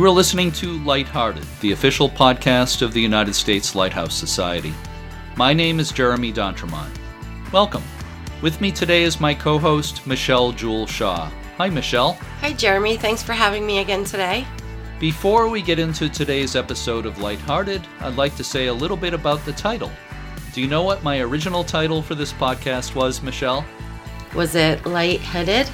You are listening to Lighthearted, the official podcast of the United States Lighthouse Society. My name is Jeremy D'Entremont. Welcome. With me today is my co host, Michelle Jewel Shaw. Hi, Michelle. Hi, Jeremy. Thanks for having me again today. Before we get into today's episode of Lighthearted, I'd like to say a little bit about the title. Do you know what my original title for this podcast was, Michelle? Was it lightheaded?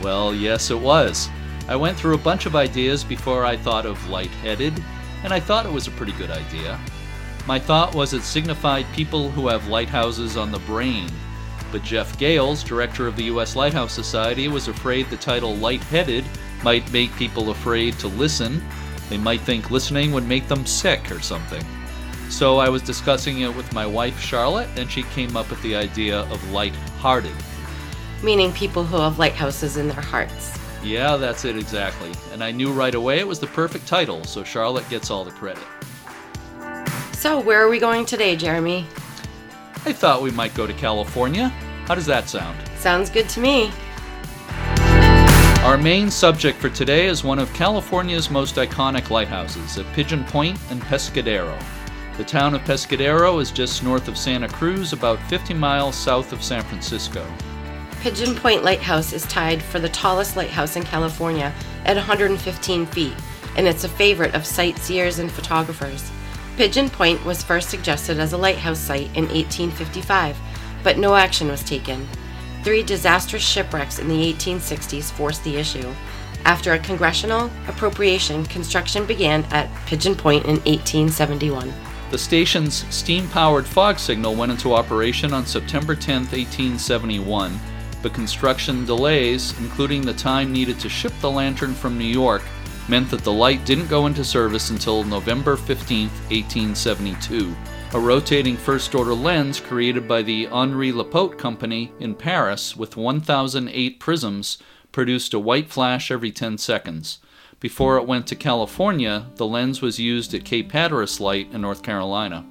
Well, yes, it was. I went through a bunch of ideas before I thought of lightheaded, and I thought it was a pretty good idea. My thought was it signified people who have lighthouses on the brain, but Jeff Gales, director of the U.S. Lighthouse Society, was afraid the title lightheaded might make people afraid to listen. They might think listening would make them sick or something. So I was discussing it with my wife Charlotte, and she came up with the idea of light-hearted. Meaning people who have lighthouses in their hearts. Yeah, that's it exactly. And I knew right away it was the perfect title, so Charlotte gets all the credit. So, where are we going today, Jeremy? I thought we might go to California. How does that sound? Sounds good to me. Our main subject for today is one of California's most iconic lighthouses at Pigeon Point and Pescadero. The town of Pescadero is just north of Santa Cruz, about 50 miles south of San Francisco. Pigeon Point Lighthouse is tied for the tallest lighthouse in California at 115 feet, and it's a favorite of sightseers and photographers. Pigeon Point was first suggested as a lighthouse site in 1855, but no action was taken. Three disastrous shipwrecks in the 1860s forced the issue. After a congressional appropriation, construction began at Pigeon Point in 1871. The station's steam powered fog signal went into operation on September 10, 1871 but construction delays, including the time needed to ship the lantern from New York, meant that the light didn't go into service until November 15, 1872. A rotating first order lens created by the Henri Lepaute Company in Paris with 1008 prisms produced a white flash every 10 seconds. Before it went to California, the lens was used at Cape Hatteras Light in North Carolina.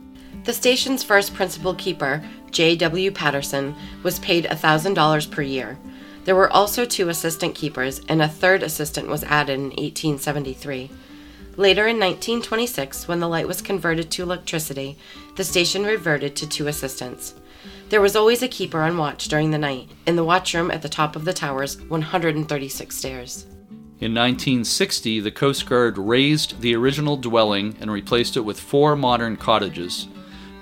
The station's first principal keeper, J.W. Patterson, was paid $1,000 per year. There were also two assistant keepers, and a third assistant was added in 1873. Later in 1926, when the light was converted to electricity, the station reverted to two assistants. There was always a keeper on watch during the night, in the watchroom at the top of the tower's 136 stairs. In 1960, the Coast Guard razed the original dwelling and replaced it with four modern cottages.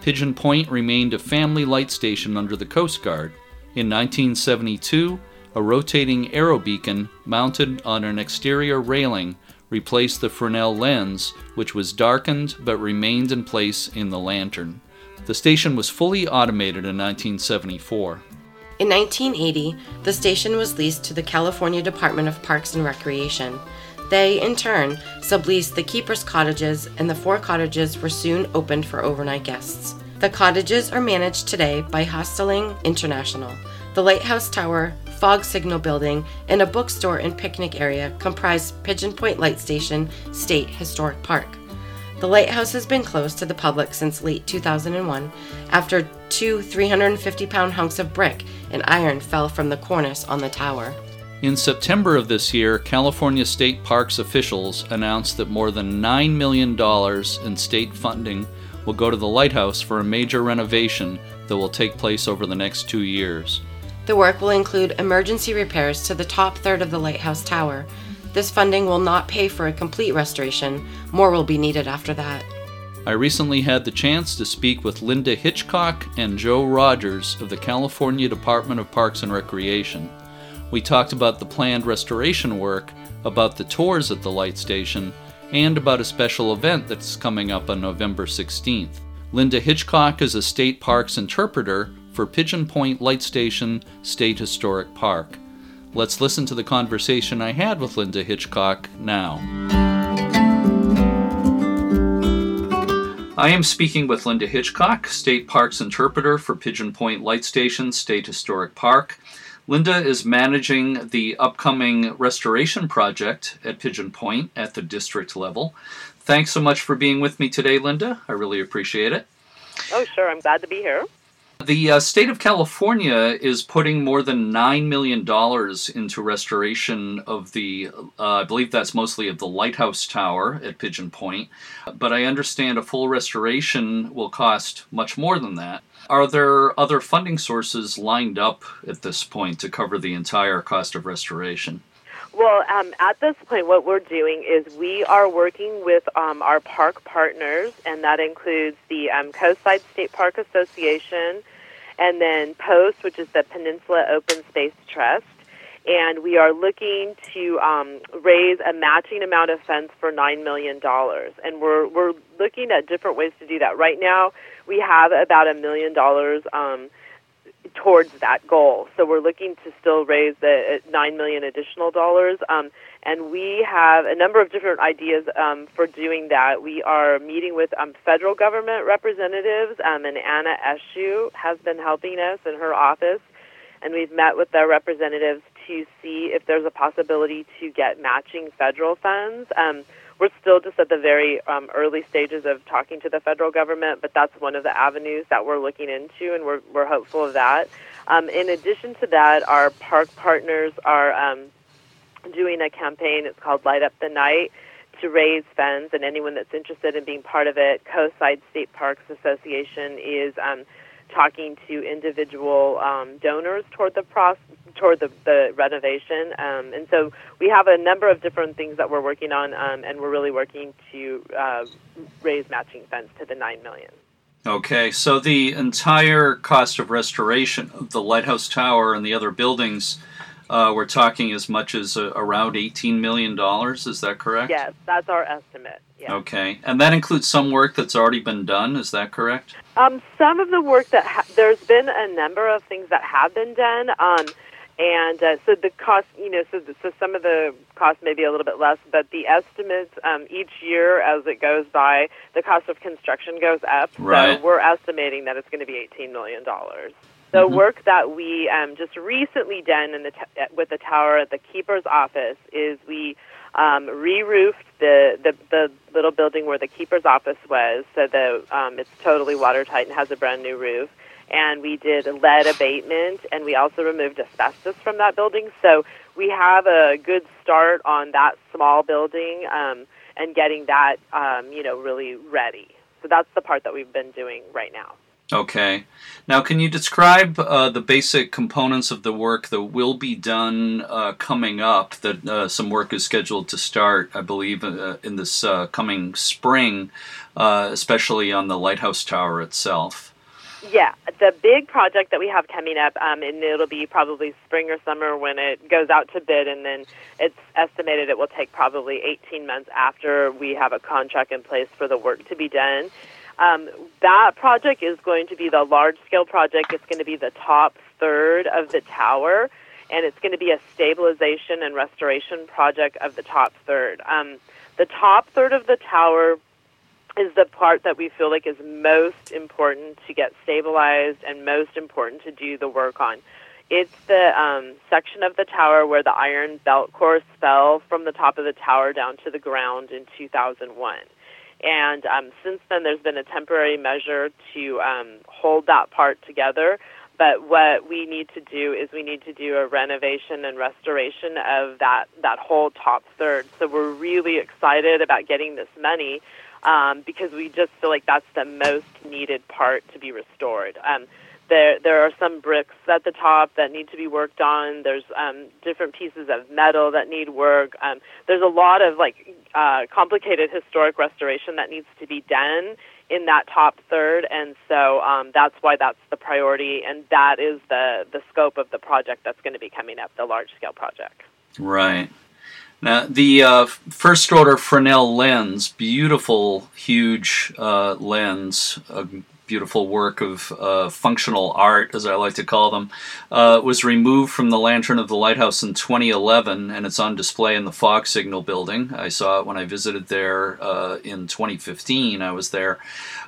Pigeon Point remained a family light station under the Coast Guard. In 1972, a rotating aero beacon mounted on an exterior railing replaced the Fresnel lens, which was darkened but remained in place in the lantern. The station was fully automated in 1974. In 1980, the station was leased to the California Department of Parks and Recreation. They, in turn, subleased the keepers' cottages, and the four cottages were soon opened for overnight guests. The cottages are managed today by Hostelling International. The Lighthouse Tower, Fog Signal Building, and a bookstore and picnic area comprise Pigeon Point Light Station State Historic Park. The lighthouse has been closed to the public since late 2001 after two 350 pound hunks of brick and iron fell from the cornice on the tower. In September of this year, California State Parks officials announced that more than $9 million in state funding will go to the lighthouse for a major renovation that will take place over the next two years. The work will include emergency repairs to the top third of the lighthouse tower. This funding will not pay for a complete restoration, more will be needed after that. I recently had the chance to speak with Linda Hitchcock and Joe Rogers of the California Department of Parks and Recreation. We talked about the planned restoration work, about the tours at the light station, and about a special event that's coming up on November 16th. Linda Hitchcock is a state parks interpreter for Pigeon Point Light Station State Historic Park. Let's listen to the conversation I had with Linda Hitchcock now. I am speaking with Linda Hitchcock, State Parks Interpreter for Pigeon Point Light Station State Historic Park. Linda is managing the upcoming restoration project at Pigeon Point at the district level. Thanks so much for being with me today, Linda. I really appreciate it. Oh, sure. I'm glad to be here. The uh, state of California is putting more than $9 million into restoration of the, uh, I believe that's mostly of the Lighthouse Tower at Pigeon Point, but I understand a full restoration will cost much more than that. Are there other funding sources lined up at this point to cover the entire cost of restoration? Well, um, at this point, what we're doing is we are working with um, our park partners, and that includes the um, Coastside State Park Association, and then POST, which is the Peninsula Open Space Trust. And we are looking to um, raise a matching amount of funds for $9 million. And we're, we're looking at different ways to do that. Right now, we have about a million dollars um, towards that goal. So we're looking to still raise the uh, nine million additional dollars. Um, and we have a number of different ideas um, for doing that. We are meeting with um, federal government representatives, um, and Anna Eshoo has been helping us in her office. And we've met with their representatives to see if there's a possibility to get matching federal funds. We're still just at the very um, early stages of talking to the federal government, but that's one of the avenues that we're looking into, and we're, we're hopeful of that. Um, in addition to that, our park partners are um, doing a campaign. It's called Light Up the Night to raise funds, and anyone that's interested in being part of it, Coastside State Parks Association is um, talking to individual um, donors toward the process toward the, the renovation. Um, and so we have a number of different things that we're working on, um, and we're really working to uh, raise matching funds to the nine million. Okay, so the entire cost of restoration of the lighthouse tower and the other buildings, uh, we're talking as much as uh, around eighteen million dollars. Is that correct? Yes, that's our estimate. Yeah. Okay, and that includes some work that's already been done. Is that correct? Um, some of the work that ha- there's been a number of things that have been done. Um, and uh, so the cost, you know, so, the, so some of the cost may be a little bit less, but the estimates um, each year as it goes by, the cost of construction goes up. Right. So we're estimating that it's going to be $18 million. The mm-hmm. work that we um, just recently done in the t- with the tower at the keeper's office is we um, re-roofed the, the the little building where the keeper's office was, so the um, it's totally watertight and has a brand new roof and we did lead abatement, and we also removed asbestos from that building. So we have a good start on that small building um, and getting that, um, you know, really ready. So that's the part that we've been doing right now. Okay. Now, can you describe uh, the basic components of the work that will be done uh, coming up? That uh, some work is scheduled to start, I believe, uh, in this uh, coming spring, uh, especially on the lighthouse tower itself. Yeah, the big project that we have coming up, um, and it'll be probably spring or summer when it goes out to bid, and then it's estimated it will take probably 18 months after we have a contract in place for the work to be done. Um, that project is going to be the large scale project. It's going to be the top third of the tower, and it's going to be a stabilization and restoration project of the top third. Um, the top third of the tower is the part that we feel like is most important to get stabilized and most important to do the work on. It's the um, section of the tower where the iron belt course fell from the top of the tower down to the ground in 2001. And um, since then, there's been a temporary measure to um, hold that part together. But what we need to do is we need to do a renovation and restoration of that, that whole top third. So we're really excited about getting this money um, because we just feel like that's the most needed part to be restored. Um, there, there are some bricks at the top that need to be worked on. There's um, different pieces of metal that need work. Um, there's a lot of like uh, complicated historic restoration that needs to be done in that top third, and so um, that's why that's the priority, and that is the the scope of the project that's going to be coming up, the large scale project. Right. Now, the uh, first order Fresnel lens, beautiful, huge uh, lens, a beautiful work of uh, functional art, as I like to call them, uh, was removed from the lantern of the lighthouse in 2011, and it's on display in the fog signal building. I saw it when I visited there uh, in 2015. I was there.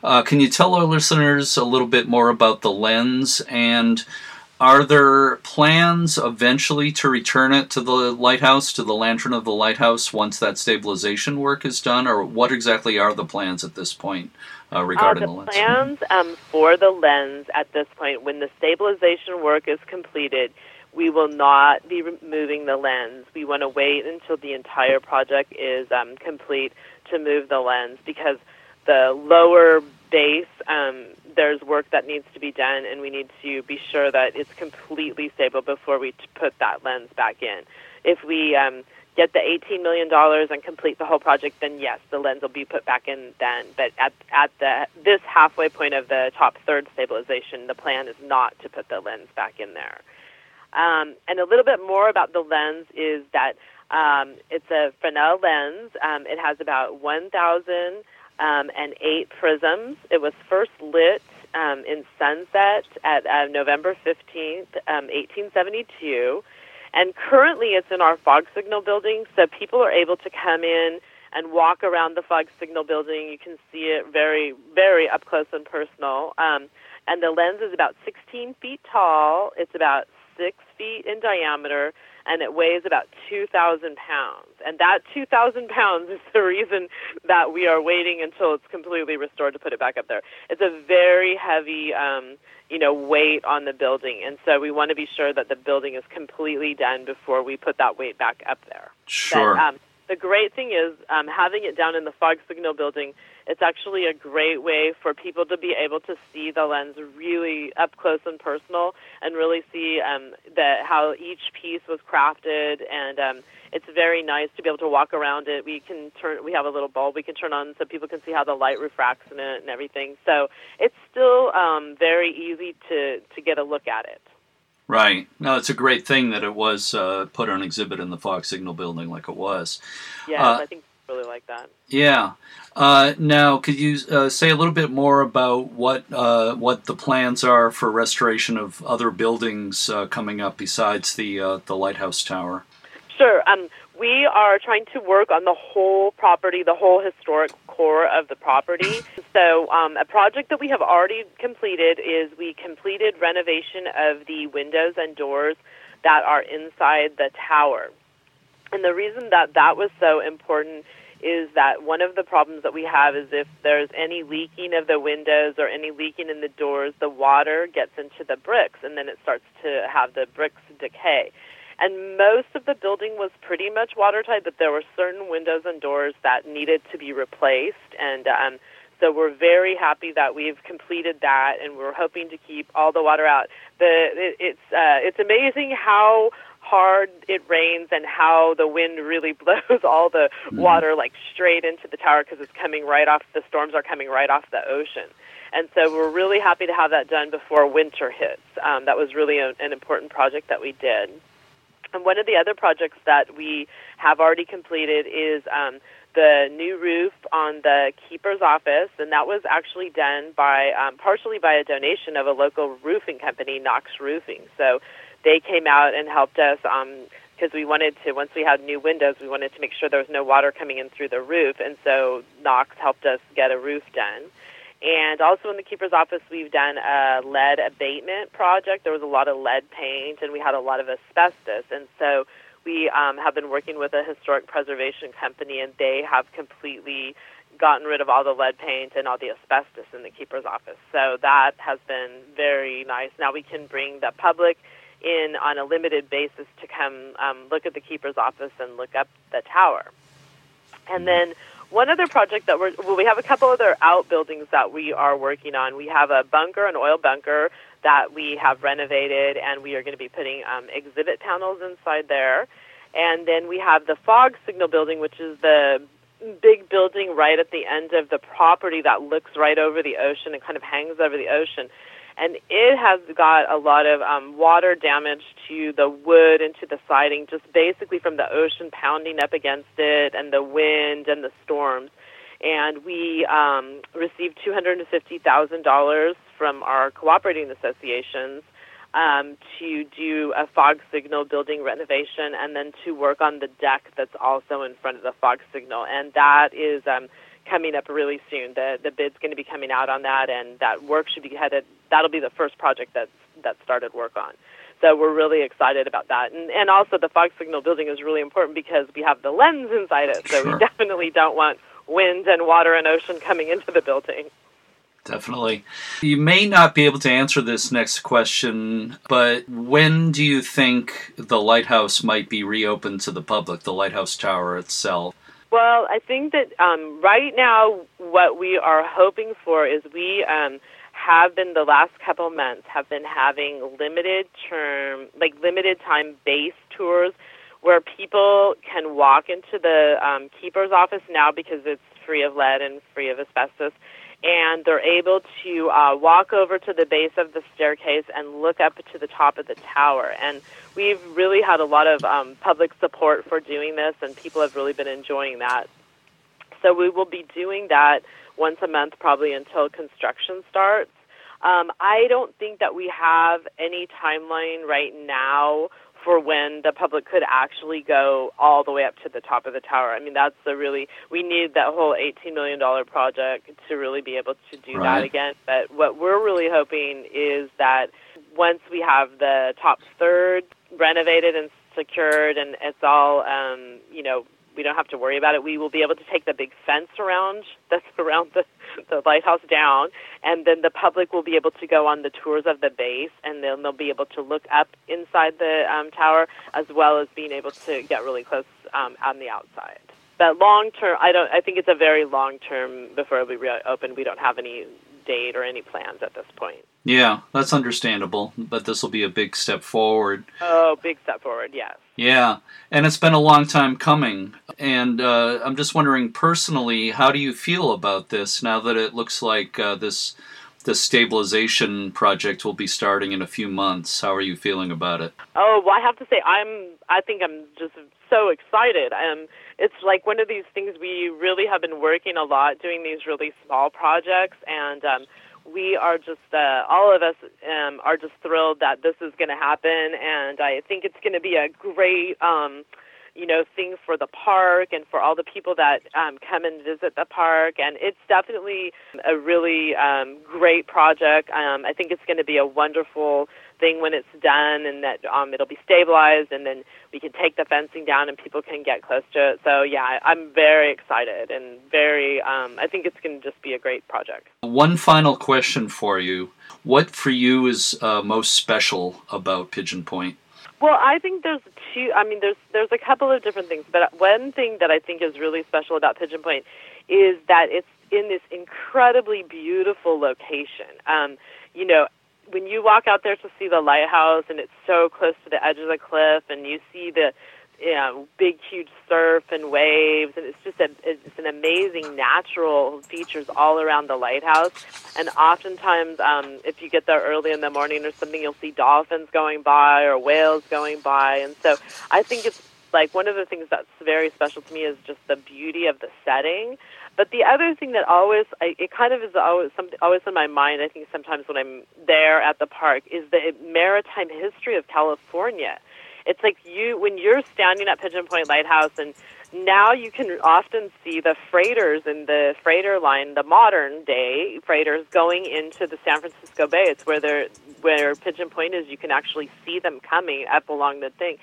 Uh, can you tell our listeners a little bit more about the lens and are there plans eventually to return it to the lighthouse, to the lantern of the lighthouse, once that stabilization work is done, or what exactly are the plans at this point uh, regarding uh, the, lens? plans um, for the lens at this point, when the stabilization work is completed, we will not be removing the lens. We want to wait until the entire project is um, complete to move the lens because the lower base, um, there's work that needs to be done, and we need to be sure that it's completely stable before we t- put that lens back in. If we um, get the $18 million and complete the whole project, then yes, the lens will be put back in then. But at, at the this halfway point of the top third stabilization, the plan is not to put the lens back in there. Um, and a little bit more about the lens is that um, it's a Fresnel lens. Um, it has about 1,008 um, prisms. It was first lit um, in sunset at uh, November 15th, 1872. And currently it's in our fog signal building, so people are able to come in and walk around the fog signal building. You can see it very, very up close and personal. Um, and the lens is about 16 feet tall. It's about six feet in diameter, and it weighs about 2,000 pounds. And that 2,000 pounds is the reason that we are waiting until it's completely restored to put it back up there. It's a very heavy, um, you know, weight on the building, and so we want to be sure that the building is completely done before we put that weight back up there. Sure. But, um, the great thing is um, having it down in the fog signal building it's actually a great way for people to be able to see the lens really up close and personal and really see um, the, how each piece was crafted and um, it's very nice to be able to walk around it. We can turn, we have a little bulb we can turn on so people can see how the light refracts in it and everything. So it's still um, very easy to, to get a look at it. Right. No, it's a great thing that it was uh, put on exhibit in the Fog Signal building like it was. Yeah, uh, I think really like that. Yeah. Uh, now, could you uh, say a little bit more about what uh, what the plans are for restoration of other buildings uh, coming up besides the uh, the lighthouse tower? Sure. Um, we are trying to work on the whole property, the whole historic core of the property. so, um, a project that we have already completed is we completed renovation of the windows and doors that are inside the tower. And the reason that that was so important is that one of the problems that we have is if there's any leaking of the windows or any leaking in the doors, the water gets into the bricks and then it starts to have the bricks decay. And most of the building was pretty much watertight, but there were certain windows and doors that needed to be replaced. And um, so we're very happy that we've completed that, and we're hoping to keep all the water out. The it, it's uh, it's amazing how hard it rains and how the wind really blows all the mm-hmm. water like straight into the tower because it's coming right off the storms are coming right off the ocean and so we're really happy to have that done before winter hits um, that was really a, an important project that we did and one of the other projects that we have already completed is um, the new roof on the keeper's office, and that was actually done by um, partially by a donation of a local roofing company, Knox Roofing. So they came out and helped us because um, we wanted to once we had new windows we wanted to make sure there was no water coming in through the roof and so knox helped us get a roof done. And also in the keeper's office we've done a lead abatement project. There was a lot of lead paint and we had a lot of asbestos. And so we um, have been working with a historic preservation company and they have completely gotten rid of all the lead paint and all the asbestos in the keeper's office. So that has been very nice. Now we can bring the public in on a limited basis to come um, look at the keeper's office and look up the tower. And then one other project that we're well, we have a couple other outbuildings that we are working on. We have a bunker, an oil bunker that we have renovated, and we are going to be putting um, exhibit panels inside there. And then we have the fog signal building, which is the big building right at the end of the property that looks right over the ocean and kind of hangs over the ocean and it has got a lot of um, water damage to the wood and to the siding, just basically from the ocean pounding up against it and the wind and the storms. And we um, received two hundred and fifty thousand dollars from our cooperating associations um, to do a fog signal building renovation and then to work on the deck that's also in front of the fog signal. And that is um, coming up really soon. The the bid's going to be coming out on that, and that work should be headed. That'll be the first project that that started work on. So we're really excited about that, and and also the fog signal building is really important because we have the lens inside it. So sure. we definitely don't want wind and water and ocean coming into the building. Definitely. You may not be able to answer this next question, but when do you think the lighthouse might be reopened to the public, the lighthouse tower itself? Well, I think that um, right now, what we are hoping for is we um, have been the last couple months have been having limited term, like limited time base tours, where people can walk into the um, keeper's office now because it's free of lead and free of asbestos and they're able to uh, walk over to the base of the staircase and look up to the top of the tower. And we've really had a lot of um, public support for doing this, and people have really been enjoying that. So we will be doing that once a month, probably until construction starts. Um, I don't think that we have any timeline right now for when the public could actually go all the way up to the top of the tower. I mean, that's the really we need that whole eighteen million dollar project to really be able to do right. that again. But what we're really hoping is that once we have the top third renovated and secured, and it's all um, you know we don't have to worry about it. We will be able to take the big fence around that's around the, the lighthouse down, and then the public will be able to go on the tours of the base, and then they'll be able to look up inside the um, tower as well as being able to get really close um, on the outside. But long term, I don't. I think it's a very long term before it'll be reopened. We don't have any date or any plans at this point. Yeah, that's understandable, but this will be a big step forward. Oh, big step forward, yes. Yeah, and it's been a long time coming. And uh, I'm just wondering personally, how do you feel about this now that it looks like uh, this this stabilization project will be starting in a few months? How are you feeling about it? Oh, well, I have to say, I'm. I think I'm just so excited. Um, it's like one of these things we really have been working a lot, doing these really small projects, and um, we are just uh, all of us um, are just thrilled that this is going to happen, and I think it's going to be a great. Um, you know, thing for the park and for all the people that um, come and visit the park. And it's definitely a really um, great project. Um, I think it's going to be a wonderful thing when it's done and that um, it'll be stabilized and then we can take the fencing down and people can get close to it. So yeah, I'm very excited and very. Um, I think it's going to just be a great project. One final question for you: What for you is uh, most special about Pigeon Point? Well, I think there's two. I mean, there's there's a couple of different things, but one thing that I think is really special about Pigeon Point is that it's in this incredibly beautiful location. Um, you know, when you walk out there to see the lighthouse and it's so close to the edge of the cliff and you see the you know, big huge surf and waves and it's just a it's an amazing natural features all around the lighthouse and oftentimes um if you get there early in the morning or something you'll see dolphins going by or whales going by and so I think it's like one of the things that's very special to me is just the beauty of the setting but the other thing that always, I, it kind of is always something always in my mind. I think sometimes when I'm there at the park is the maritime history of California. It's like you when you're standing at Pigeon Point Lighthouse, and now you can often see the freighters in the freighter line, the modern day freighters going into the San Francisco Bay. It's where they're where Pigeon Point is. You can actually see them coming up along the thing,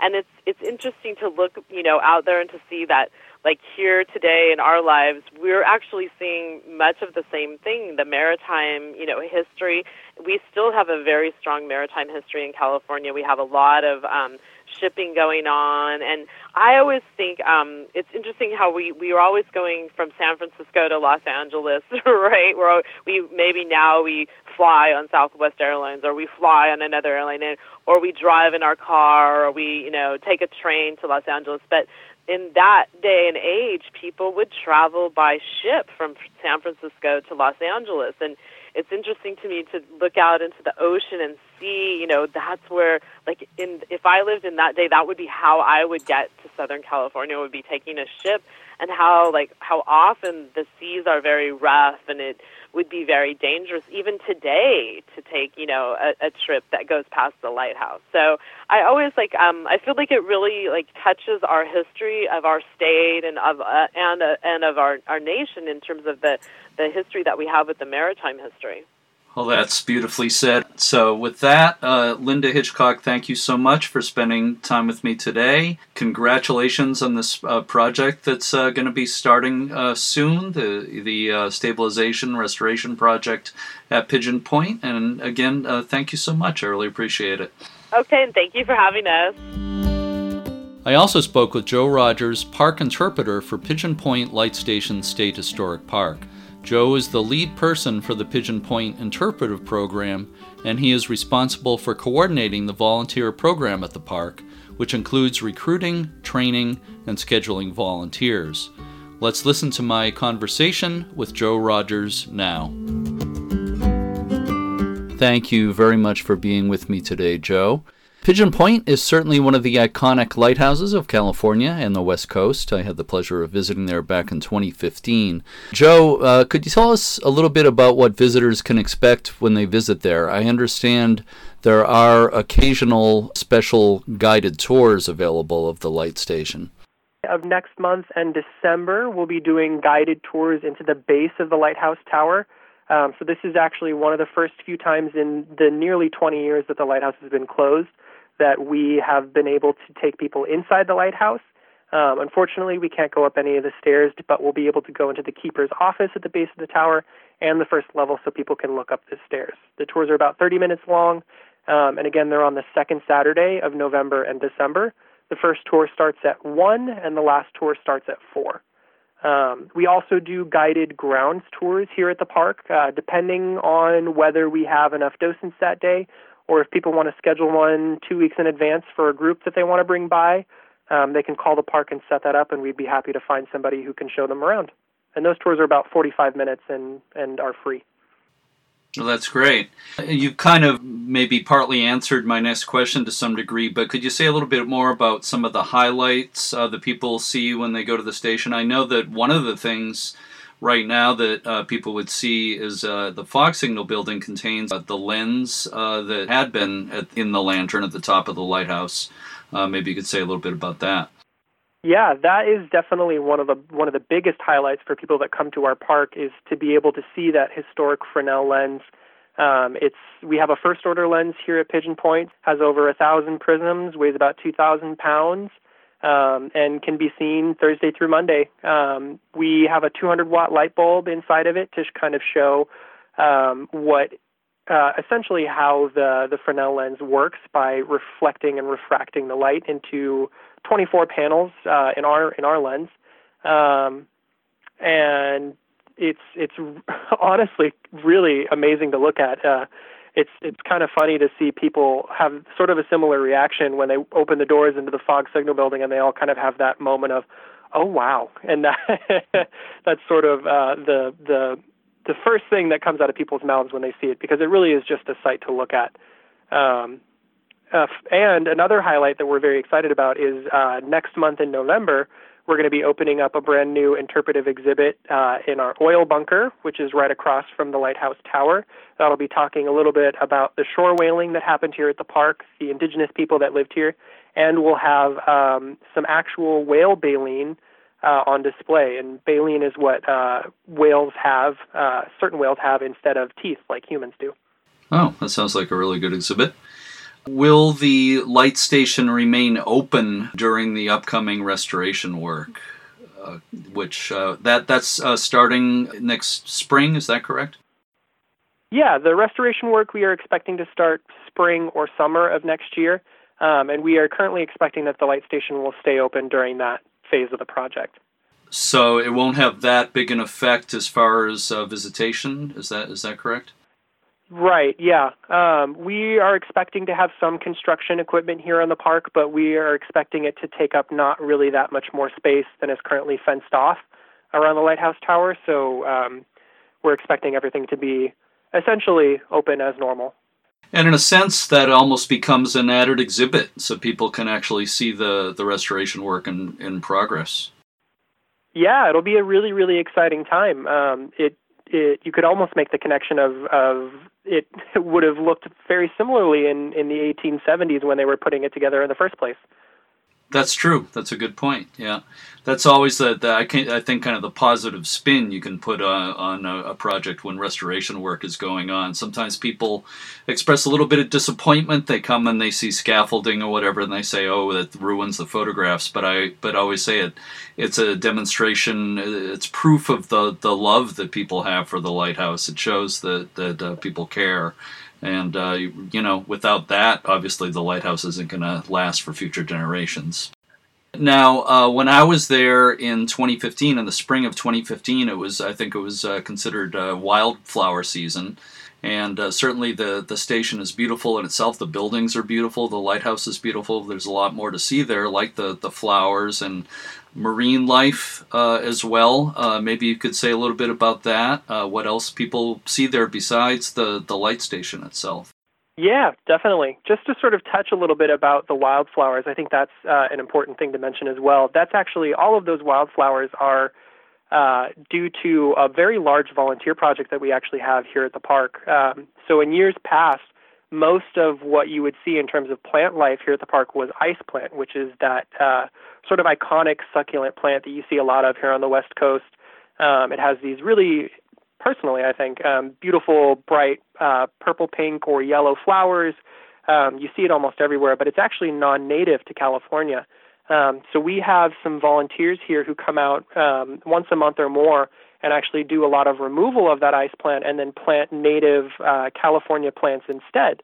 and it's it's interesting to look, you know, out there and to see that like here today in our lives, we're actually seeing much of the same thing. The maritime, you know, history. We still have a very strong maritime history in California. We have a lot of um, shipping going on, and I always think um, it's interesting how we we are always going from San Francisco to Los Angeles, right? Where we maybe now we fly on Southwest Airlines, or we fly on another airline, or we drive in our car, or we you know take a train to Los Angeles, but in that day and age, people would travel by ship from San Francisco to Los Angeles. And it's interesting to me to look out into the ocean and see, you know, that's where, like, in if I lived in that day, that would be how I would get to Southern California, would be taking a ship, and how, like, how often the seas are very rough and it would be very dangerous even today to take you know a, a trip that goes past the lighthouse. So i always like um i feel like it really like touches our history of our state and of uh, and uh, and of our our nation in terms of the the history that we have with the maritime history Well, that's beautifully said. So, with that, uh, Linda Hitchcock, thank you so much for spending time with me today. Congratulations on this uh, project that's uh, going to be starting uh, soon the, the uh, stabilization restoration project at Pigeon Point. And again, uh, thank you so much. I really appreciate it. Okay, and thank you for having us. I also spoke with Joe Rogers, park interpreter for Pigeon Point Light Station State Historic Park. Joe is the lead person for the Pigeon Point Interpretive Program, and he is responsible for coordinating the volunteer program at the park, which includes recruiting, training, and scheduling volunteers. Let's listen to my conversation with Joe Rogers now. Thank you very much for being with me today, Joe. Pigeon Point is certainly one of the iconic lighthouses of California and the West Coast. I had the pleasure of visiting there back in 2015. Joe, uh, could you tell us a little bit about what visitors can expect when they visit there? I understand there are occasional special guided tours available of the light station. Of next month and December, we'll be doing guided tours into the base of the lighthouse tower. Um, so this is actually one of the first few times in the nearly 20 years that the lighthouse has been closed that we have been able to take people inside the lighthouse. Um, unfortunately, we can't go up any of the stairs, but we'll be able to go into the keeper's office at the base of the tower and the first level so people can look up the stairs. The tours are about 30 minutes long, um, and again, they're on the second Saturday of November and December. The first tour starts at 1, and the last tour starts at 4. Um, we also do guided grounds tours here at the park, uh, depending on whether we have enough docents that day or if people want to schedule one two weeks in advance for a group that they want to bring by, um, they can call the park and set that up, and we'd be happy to find somebody who can show them around. And those tours are about 45 minutes and, and are free. Well, that's great. You've kind of maybe partly answered my next question to some degree, but could you say a little bit more about some of the highlights uh, that people see when they go to the station? I know that one of the things right now that uh, people would see is uh, the fog signal building contains uh, the lens uh, that had been at, in the lantern at the top of the lighthouse. Uh, maybe you could say a little bit about that. Yeah, that is definitely one of the one of the biggest highlights for people that come to our park is to be able to see that historic Fresnel lens. Um, it's we have a first order lens here at Pigeon Point, has over a thousand prisms, weighs about two thousand pounds um, and can be seen Thursday through Monday. Um, we have a 200 watt light bulb inside of it to kind of show um, what uh, essentially how the the Fresnel lens works by reflecting and refracting the light into 24 panels uh, in our in our lens, um, and it's it's honestly really amazing to look at. Uh, it's it's kind of funny to see people have sort of a similar reaction when they open the doors into the fog signal building and they all kind of have that moment of oh wow. And that that's sort of uh the the the first thing that comes out of people's mouths when they see it because it really is just a sight to look at. Um uh, and another highlight that we're very excited about is uh, next month in November, we're going to be opening up a brand new interpretive exhibit uh, in our oil bunker, which is right across from the lighthouse tower. That'll be talking a little bit about the shore whaling that happened here at the park, the indigenous people that lived here, and we'll have um, some actual whale baleen uh, on display. And baleen is what uh, whales have, uh, certain whales have instead of teeth like humans do. Oh, that sounds like a really good exhibit. Will the light station remain open during the upcoming restoration work? Uh, which uh, that that's uh, starting next spring. Is that correct? Yeah, the restoration work we are expecting to start spring or summer of next year, um, and we are currently expecting that the light station will stay open during that phase of the project. So it won't have that big an effect as far as uh, visitation. Is that is that correct? Right, yeah. Um, we are expecting to have some construction equipment here on the park, but we are expecting it to take up not really that much more space than is currently fenced off around the lighthouse tower. So um, we're expecting everything to be essentially open as normal. And in a sense, that almost becomes an added exhibit, so people can actually see the, the restoration work in, in progress. Yeah, it'll be a really, really exciting time. Um, it it, you could almost make the connection of, of it would have looked very similarly in, in the 1870s when they were putting it together in the first place. That's true. That's a good point. Yeah, that's always the, the I, I think kind of the positive spin you can put on, on a, a, project when restoration work is going on. Sometimes people express a little bit of disappointment. They come and they see scaffolding or whatever, and they say, "Oh, that ruins the photographs." But I but I always say it. It's a demonstration. It's proof of the the love that people have for the lighthouse. It shows that that uh, people care and, uh, you know, without that, obviously the lighthouse isn't going to last for future generations. Now, uh, when I was there in 2015, in the spring of 2015, it was, I think it was uh, considered uh, wildflower season. And uh, certainly the, the station is beautiful in itself. The buildings are beautiful. The lighthouse is beautiful. There's a lot more to see there, like the, the flowers and marine life uh, as well. Uh, maybe you could say a little bit about that. Uh, what else people see there besides the, the light station itself? Yeah, definitely. Just to sort of touch a little bit about the wildflowers, I think that's uh, an important thing to mention as well. That's actually all of those wildflowers are uh, due to a very large volunteer project that we actually have here at the park. Um, so in years past, most of what you would see in terms of plant life here at the park was ice plant, which is that uh, sort of iconic succulent plant that you see a lot of here on the West Coast. Um, it has these really, personally, I think, um, beautiful, bright uh, purple, pink, or yellow flowers. Um, you see it almost everywhere, but it's actually non-native to California. Um, so we have some volunteers here who come out um, once a month or more and actually do a lot of removal of that ice plant and then plant native uh, California plants instead.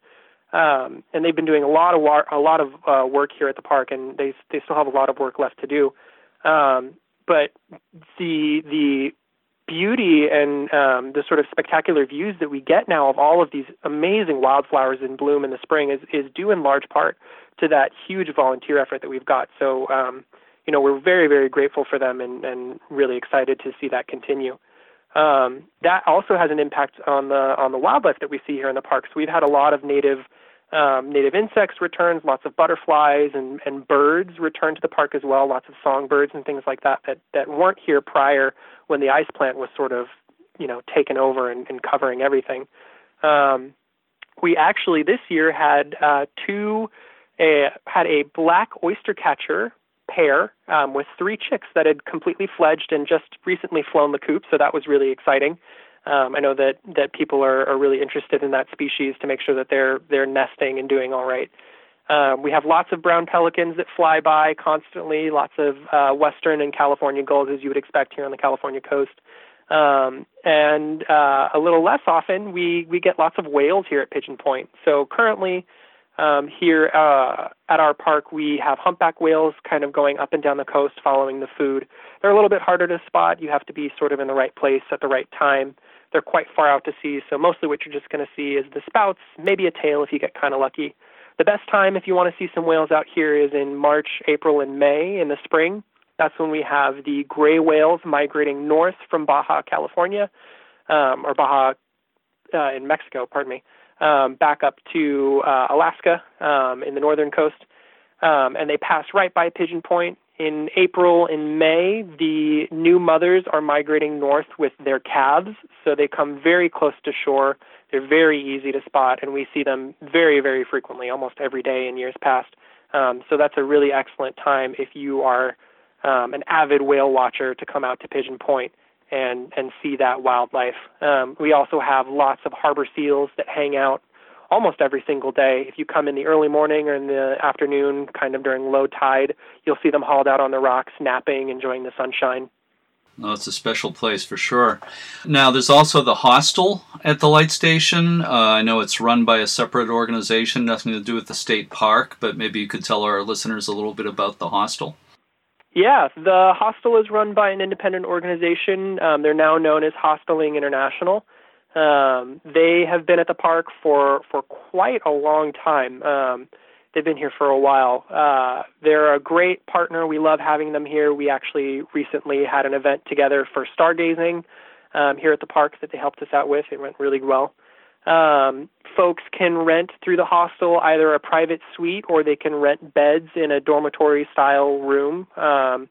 Um, and they've been doing a lot of war- a lot of uh, work here at the park, and they they still have a lot of work left to do. Um, but the the beauty and um, the sort of spectacular views that we get now of all of these amazing wildflowers in bloom in the spring is is due in large part to that huge volunteer effort that we've got. So um, you know we're very very grateful for them and and really excited to see that continue. Um, that also has an impact on the on the wildlife that we see here in the park. So we've had a lot of native um, native insects returns, lots of butterflies and, and birds return to the park as well, lots of songbirds and things like that, that that weren't here prior when the ice plant was sort of, you know, taken over and, and covering everything. Um, we actually this year had uh, two, a, had a black oyster catcher pair um, with three chicks that had completely fledged and just recently flown the coop, so that was really exciting. Um, I know that that people are, are really interested in that species to make sure that they're they're nesting and doing all right. Um, we have lots of brown pelicans that fly by constantly, lots of uh, western and California gulls, as you would expect here on the California coast. Um, and uh, a little less often, we, we get lots of whales here at Pigeon Point. So currently, um, here uh, at our park, we have humpback whales kind of going up and down the coast following the food. They're a little bit harder to spot. You have to be sort of in the right place at the right time. They're quite far out to sea, so mostly what you're just going to see is the spouts, maybe a tail if you get kind of lucky. The best time if you want to see some whales out here is in March, April, and May in the spring. That's when we have the gray whales migrating north from Baja California, um, or Baja uh, in Mexico, pardon me, um, back up to uh, Alaska um, in the northern coast. Um, and they pass right by Pigeon Point in April and May, the new mothers are migrating north with their calves, so they come very close to shore. They're very easy to spot, and we see them very, very frequently, almost every day in years past. Um, so that's a really excellent time if you are um, an avid whale watcher to come out to Pigeon Point and and see that wildlife. Um, we also have lots of harbor seals that hang out almost every single day. If you come in the early morning or in the afternoon, kind of during low tide, you'll see them hauled out on the rocks, napping, enjoying the sunshine. Oh, it's a special place for sure. Now, there's also the hostel at the light station. Uh, I know it's run by a separate organization, nothing to do with the state park, but maybe you could tell our listeners a little bit about the hostel. Yeah, the hostel is run by an independent organization. Um, they're now known as Hostelling International. Um, they have been at the park for for quite a long time. Um, they've been here for a while. Uh, they're a great partner. We love having them here. We actually recently had an event together for stargazing um, here at the park that they helped us out with. It went really well. Um, folks can rent through the hostel either a private suite or they can rent beds in a dormitory style room. Um,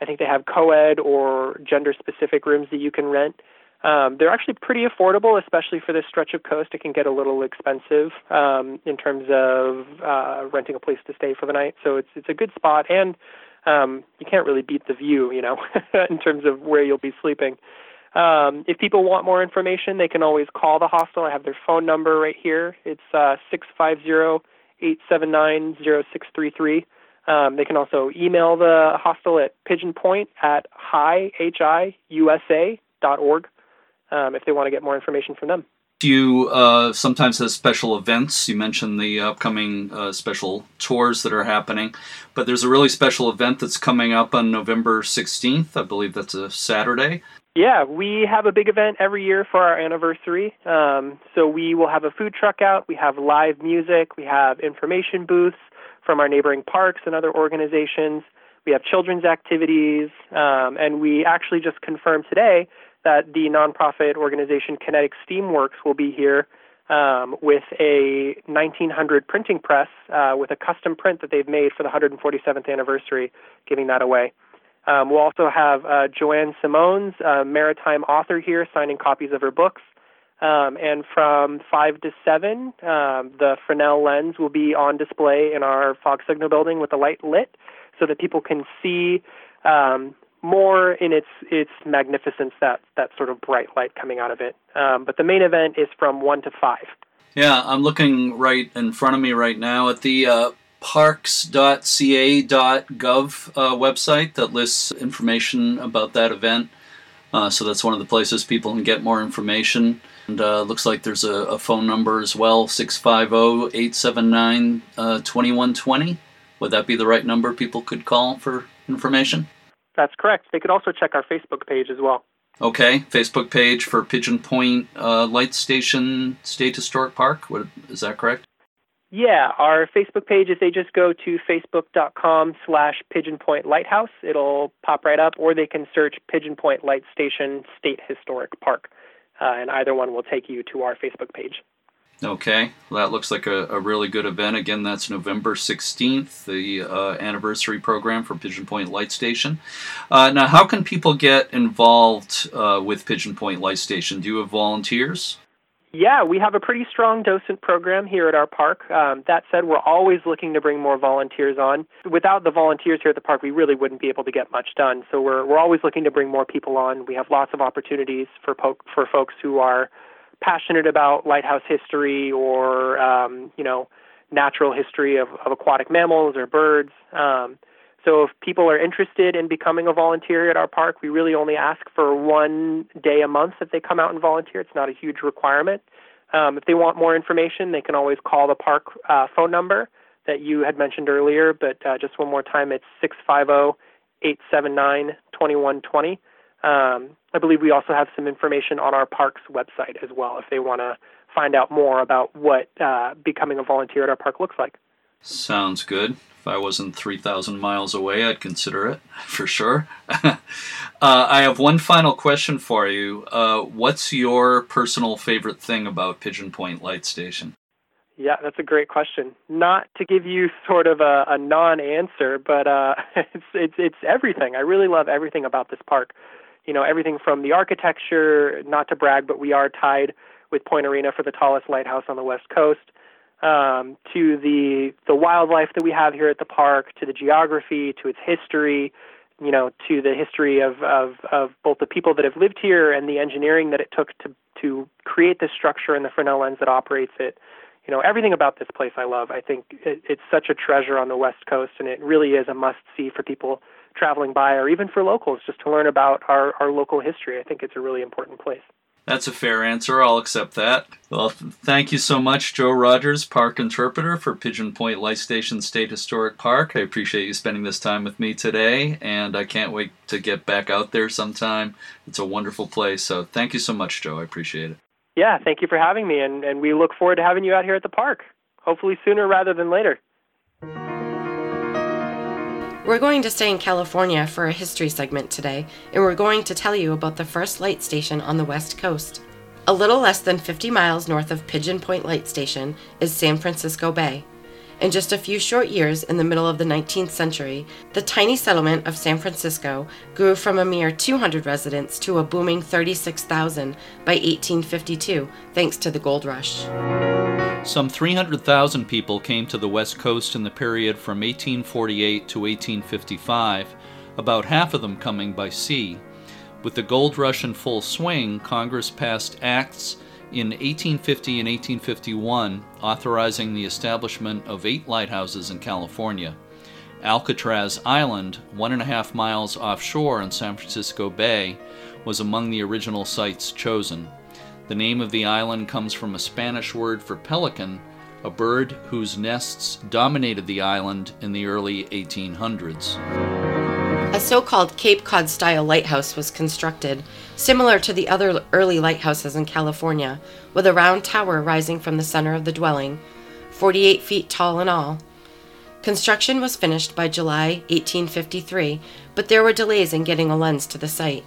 I think they have co ed or gender specific rooms that you can rent. Um, they're actually pretty affordable, especially for this stretch of coast. It can get a little expensive um, in terms of uh, renting a place to stay for the night. So it's it's a good spot, and um, you can't really beat the view, you know, in terms of where you'll be sleeping. Um, if people want more information, they can always call the hostel. I have their phone number right here. It's uh, six five zero eight seven nine zero six three three. Um, they can also email the hostel at pigeonpoint at hi, H-I-U-S-A dot org um, if they want to get more information from them. You uh, sometimes have special events. You mentioned the upcoming uh, special tours that are happening, but there's a really special event that's coming up on November 16th. I believe that's a Saturday. Yeah, we have a big event every year for our anniversary. Um, so we will have a food truck out. We have live music. We have information booths from our neighboring parks and other organizations. We have children's activities, um, and we actually just confirmed today that the nonprofit organization Kinetic Steamworks will be here um, with a 1900 printing press uh, with a custom print that they've made for the 147th anniversary, giving that away. Um, we'll also have uh, JoAnn Semones, a maritime author here, signing copies of her books. Um, and from 5 to 7, um, the Fresnel lens will be on display in our fog signal building with the light lit so that people can see um, more in its its magnificence that that sort of bright light coming out of it. Um, but the main event is from one to five. Yeah, I'm looking right in front of me right now at the uh, parks.ca.gov uh, website that lists information about that event. Uh, so that's one of the places people can get more information. And uh, looks like there's a, a, phone number as well 650 879 2120. Uh, Would that be the right number people could call for information? That's correct. They could also check our Facebook page as well. Okay, Facebook page for Pigeon Point uh, Light Station State Historic Park. What, is that correct? Yeah, our Facebook page, if they just go to facebook.com slash Pigeon Point Lighthouse, it'll pop right up, or they can search Pigeon Point Light Station State Historic Park, uh, and either one will take you to our Facebook page. Okay, well, that looks like a, a, really good event. Again, that's November 16th, the uh, anniversary program for Pigeon Point Light Station. Uh, now, how can people get involved uh, with Pigeon Point Light Station? Do you have volunteers? Yeah, we have a pretty strong docent program here at our park. Um, that said, we're always looking to bring more volunteers on. Without the volunteers here at the park, we really wouldn't be able to get much done. So we're we're always looking to bring more people on. We have lots of opportunities for po- for folks who are passionate about lighthouse history or um, you know natural history of, of aquatic mammals or birds. Um, so if people are interested in becoming a volunteer at our park, we really only ask for one day a month that they come out and volunteer. It's not a huge requirement. Um, if they want more information, they can always call the park uh, phone number that you had mentioned earlier. But uh, just one more time, it's six five zero eight seven nine twenty one twenty. Um, I believe we also have some information on our park's website as well if they want to find out more about what uh, becoming a volunteer at our park looks like. Sounds good. If I wasn't 3,000 miles away, I'd consider it for sure. uh, I have one final question for you. Uh, what's your personal favorite thing about Pigeon Point Light Station? Yeah, that's a great question. Not to give you sort of a, a non-answer, but uh, it's it's it's everything. I really love everything about this park you know everything from the architecture. Not to brag, but we are tied with Point Arena for the tallest lighthouse on the west coast. Um, to the the wildlife that we have here at the park, to the geography, to its history, you know, to the history of, of, of both the people that have lived here and the engineering that it took to to create this structure and the Fresnel lens that operates it. You know, everything about this place I love. I think it, it's such a treasure on the West Coast, and it really is a must see for people traveling by or even for locals just to learn about our, our local history. I think it's a really important place. That's a fair answer. I'll accept that. Well, thank you so much, Joe Rogers, Park Interpreter for Pigeon Point Light Station State Historic Park. I appreciate you spending this time with me today, and I can't wait to get back out there sometime. It's a wonderful place. So thank you so much, Joe. I appreciate it. Yeah, thank you for having me, and, and we look forward to having you out here at the park. Hopefully sooner rather than later. We're going to stay in California for a history segment today, and we're going to tell you about the first light station on the West Coast. A little less than 50 miles north of Pigeon Point Light Station is San Francisco Bay. In just a few short years, in the middle of the 19th century, the tiny settlement of San Francisco grew from a mere 200 residents to a booming 36,000 by 1852, thanks to the gold rush. Some 300,000 people came to the West Coast in the period from 1848 to 1855, about half of them coming by sea. With the gold rush in full swing, Congress passed acts in 1850 and 1851 authorizing the establishment of eight lighthouses in California. Alcatraz Island, one and a half miles offshore in San Francisco Bay, was among the original sites chosen. The name of the island comes from a Spanish word for pelican, a bird whose nests dominated the island in the early 1800s. A so called Cape Cod style lighthouse was constructed, similar to the other early lighthouses in California, with a round tower rising from the center of the dwelling, 48 feet tall in all. Construction was finished by July 1853, but there were delays in getting a lens to the site.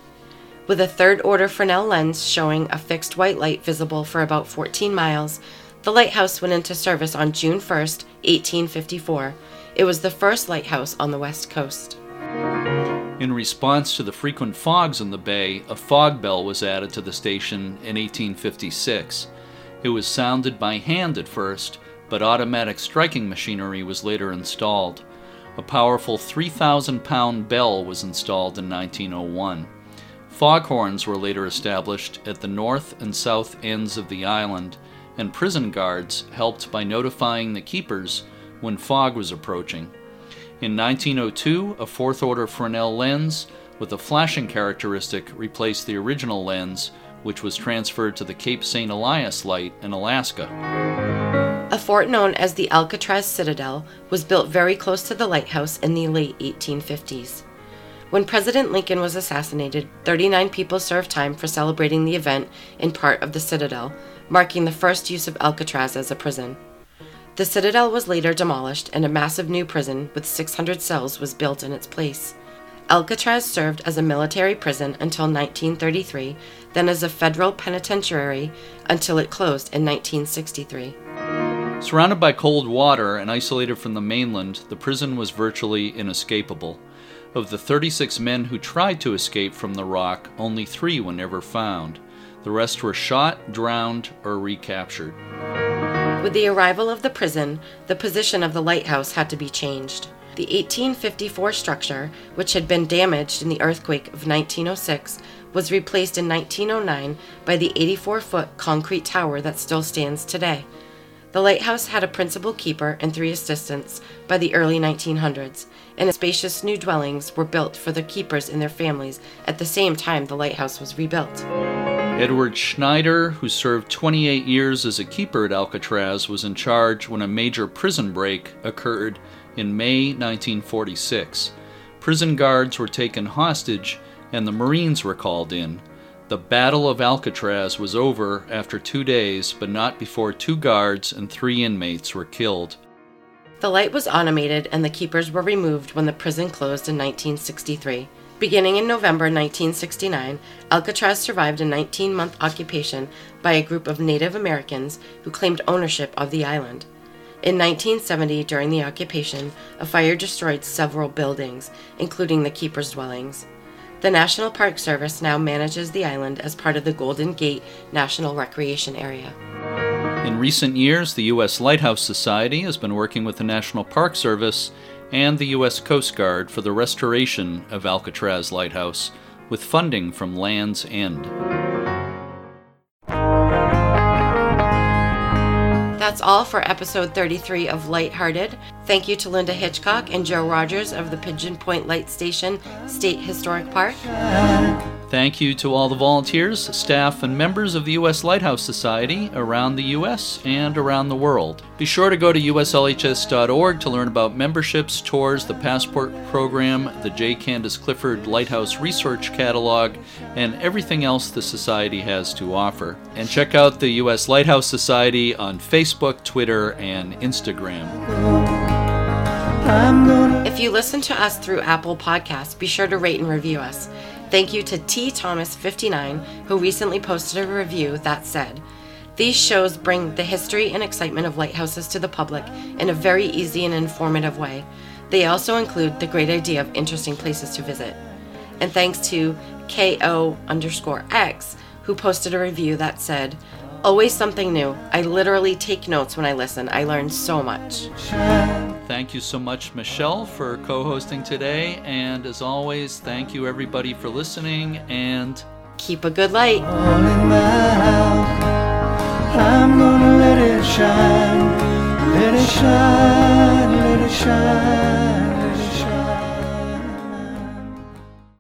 With a third order Fresnel lens showing a fixed white light visible for about 14 miles, the lighthouse went into service on June 1, 1854. It was the first lighthouse on the west coast. In response to the frequent fogs in the bay, a fog bell was added to the station in 1856. It was sounded by hand at first, but automatic striking machinery was later installed. A powerful 3,000 pound bell was installed in 1901. Foghorns were later established at the north and south ends of the island, and prison guards helped by notifying the keepers when fog was approaching. In 1902, a fourth order Fresnel lens with a flashing characteristic replaced the original lens, which was transferred to the Cape St. Elias light in Alaska. A fort known as the Alcatraz Citadel was built very close to the lighthouse in the late 1850s. When President Lincoln was assassinated, 39 people served time for celebrating the event in part of the Citadel, marking the first use of Alcatraz as a prison. The citadel was later demolished and a massive new prison with 600 cells was built in its place. Alcatraz served as a military prison until 1933, then as a federal penitentiary until it closed in 1963. Surrounded by cold water and isolated from the mainland, the prison was virtually inescapable. Of the 36 men who tried to escape from the rock, only three were never found. The rest were shot, drowned, or recaptured. With the arrival of the prison, the position of the lighthouse had to be changed. The 1854 structure, which had been damaged in the earthquake of 1906, was replaced in 1909 by the 84 foot concrete tower that still stands today. The lighthouse had a principal keeper and three assistants by the early 1900s, and spacious new dwellings were built for the keepers and their families at the same time the lighthouse was rebuilt. Edward Schneider, who served 28 years as a keeper at Alcatraz, was in charge when a major prison break occurred in May 1946. Prison guards were taken hostage and the Marines were called in. The Battle of Alcatraz was over after two days, but not before two guards and three inmates were killed. The light was automated and the keepers were removed when the prison closed in 1963. Beginning in November 1969, Alcatraz survived a 19 month occupation by a group of Native Americans who claimed ownership of the island. In 1970, during the occupation, a fire destroyed several buildings, including the keepers' dwellings. The National Park Service now manages the island as part of the Golden Gate National Recreation Area. In recent years, the U.S. Lighthouse Society has been working with the National Park Service and the U.S. Coast Guard for the restoration of Alcatraz Lighthouse with funding from Land's End. That's all for episode 33 of Lighthearted. Thank you to Linda Hitchcock and Joe Rogers of the Pigeon Point Light Station State Historic Park. Thank you to all the volunteers, staff, and members of the U.S. Lighthouse Society around the U.S. and around the world. Be sure to go to uslhs.org to learn about memberships, tours, the Passport Program, the J. Candace Clifford Lighthouse Research Catalog, and everything else the Society has to offer. And check out the U.S. Lighthouse Society on Facebook, Twitter, and Instagram. If you listen to us through Apple Podcasts, be sure to rate and review us. Thank you to T. Thomas59, who recently posted a review that said, These shows bring the history and excitement of lighthouses to the public in a very easy and informative way. They also include the great idea of interesting places to visit. And thanks to KO underscore X, who posted a review that said, Always something new. I literally take notes when I listen. I learn so much. Thank you so much, Michelle, for co hosting today. And as always, thank you everybody for listening and keep a good light. I'm gonna let it shine, let it shine, let it shine.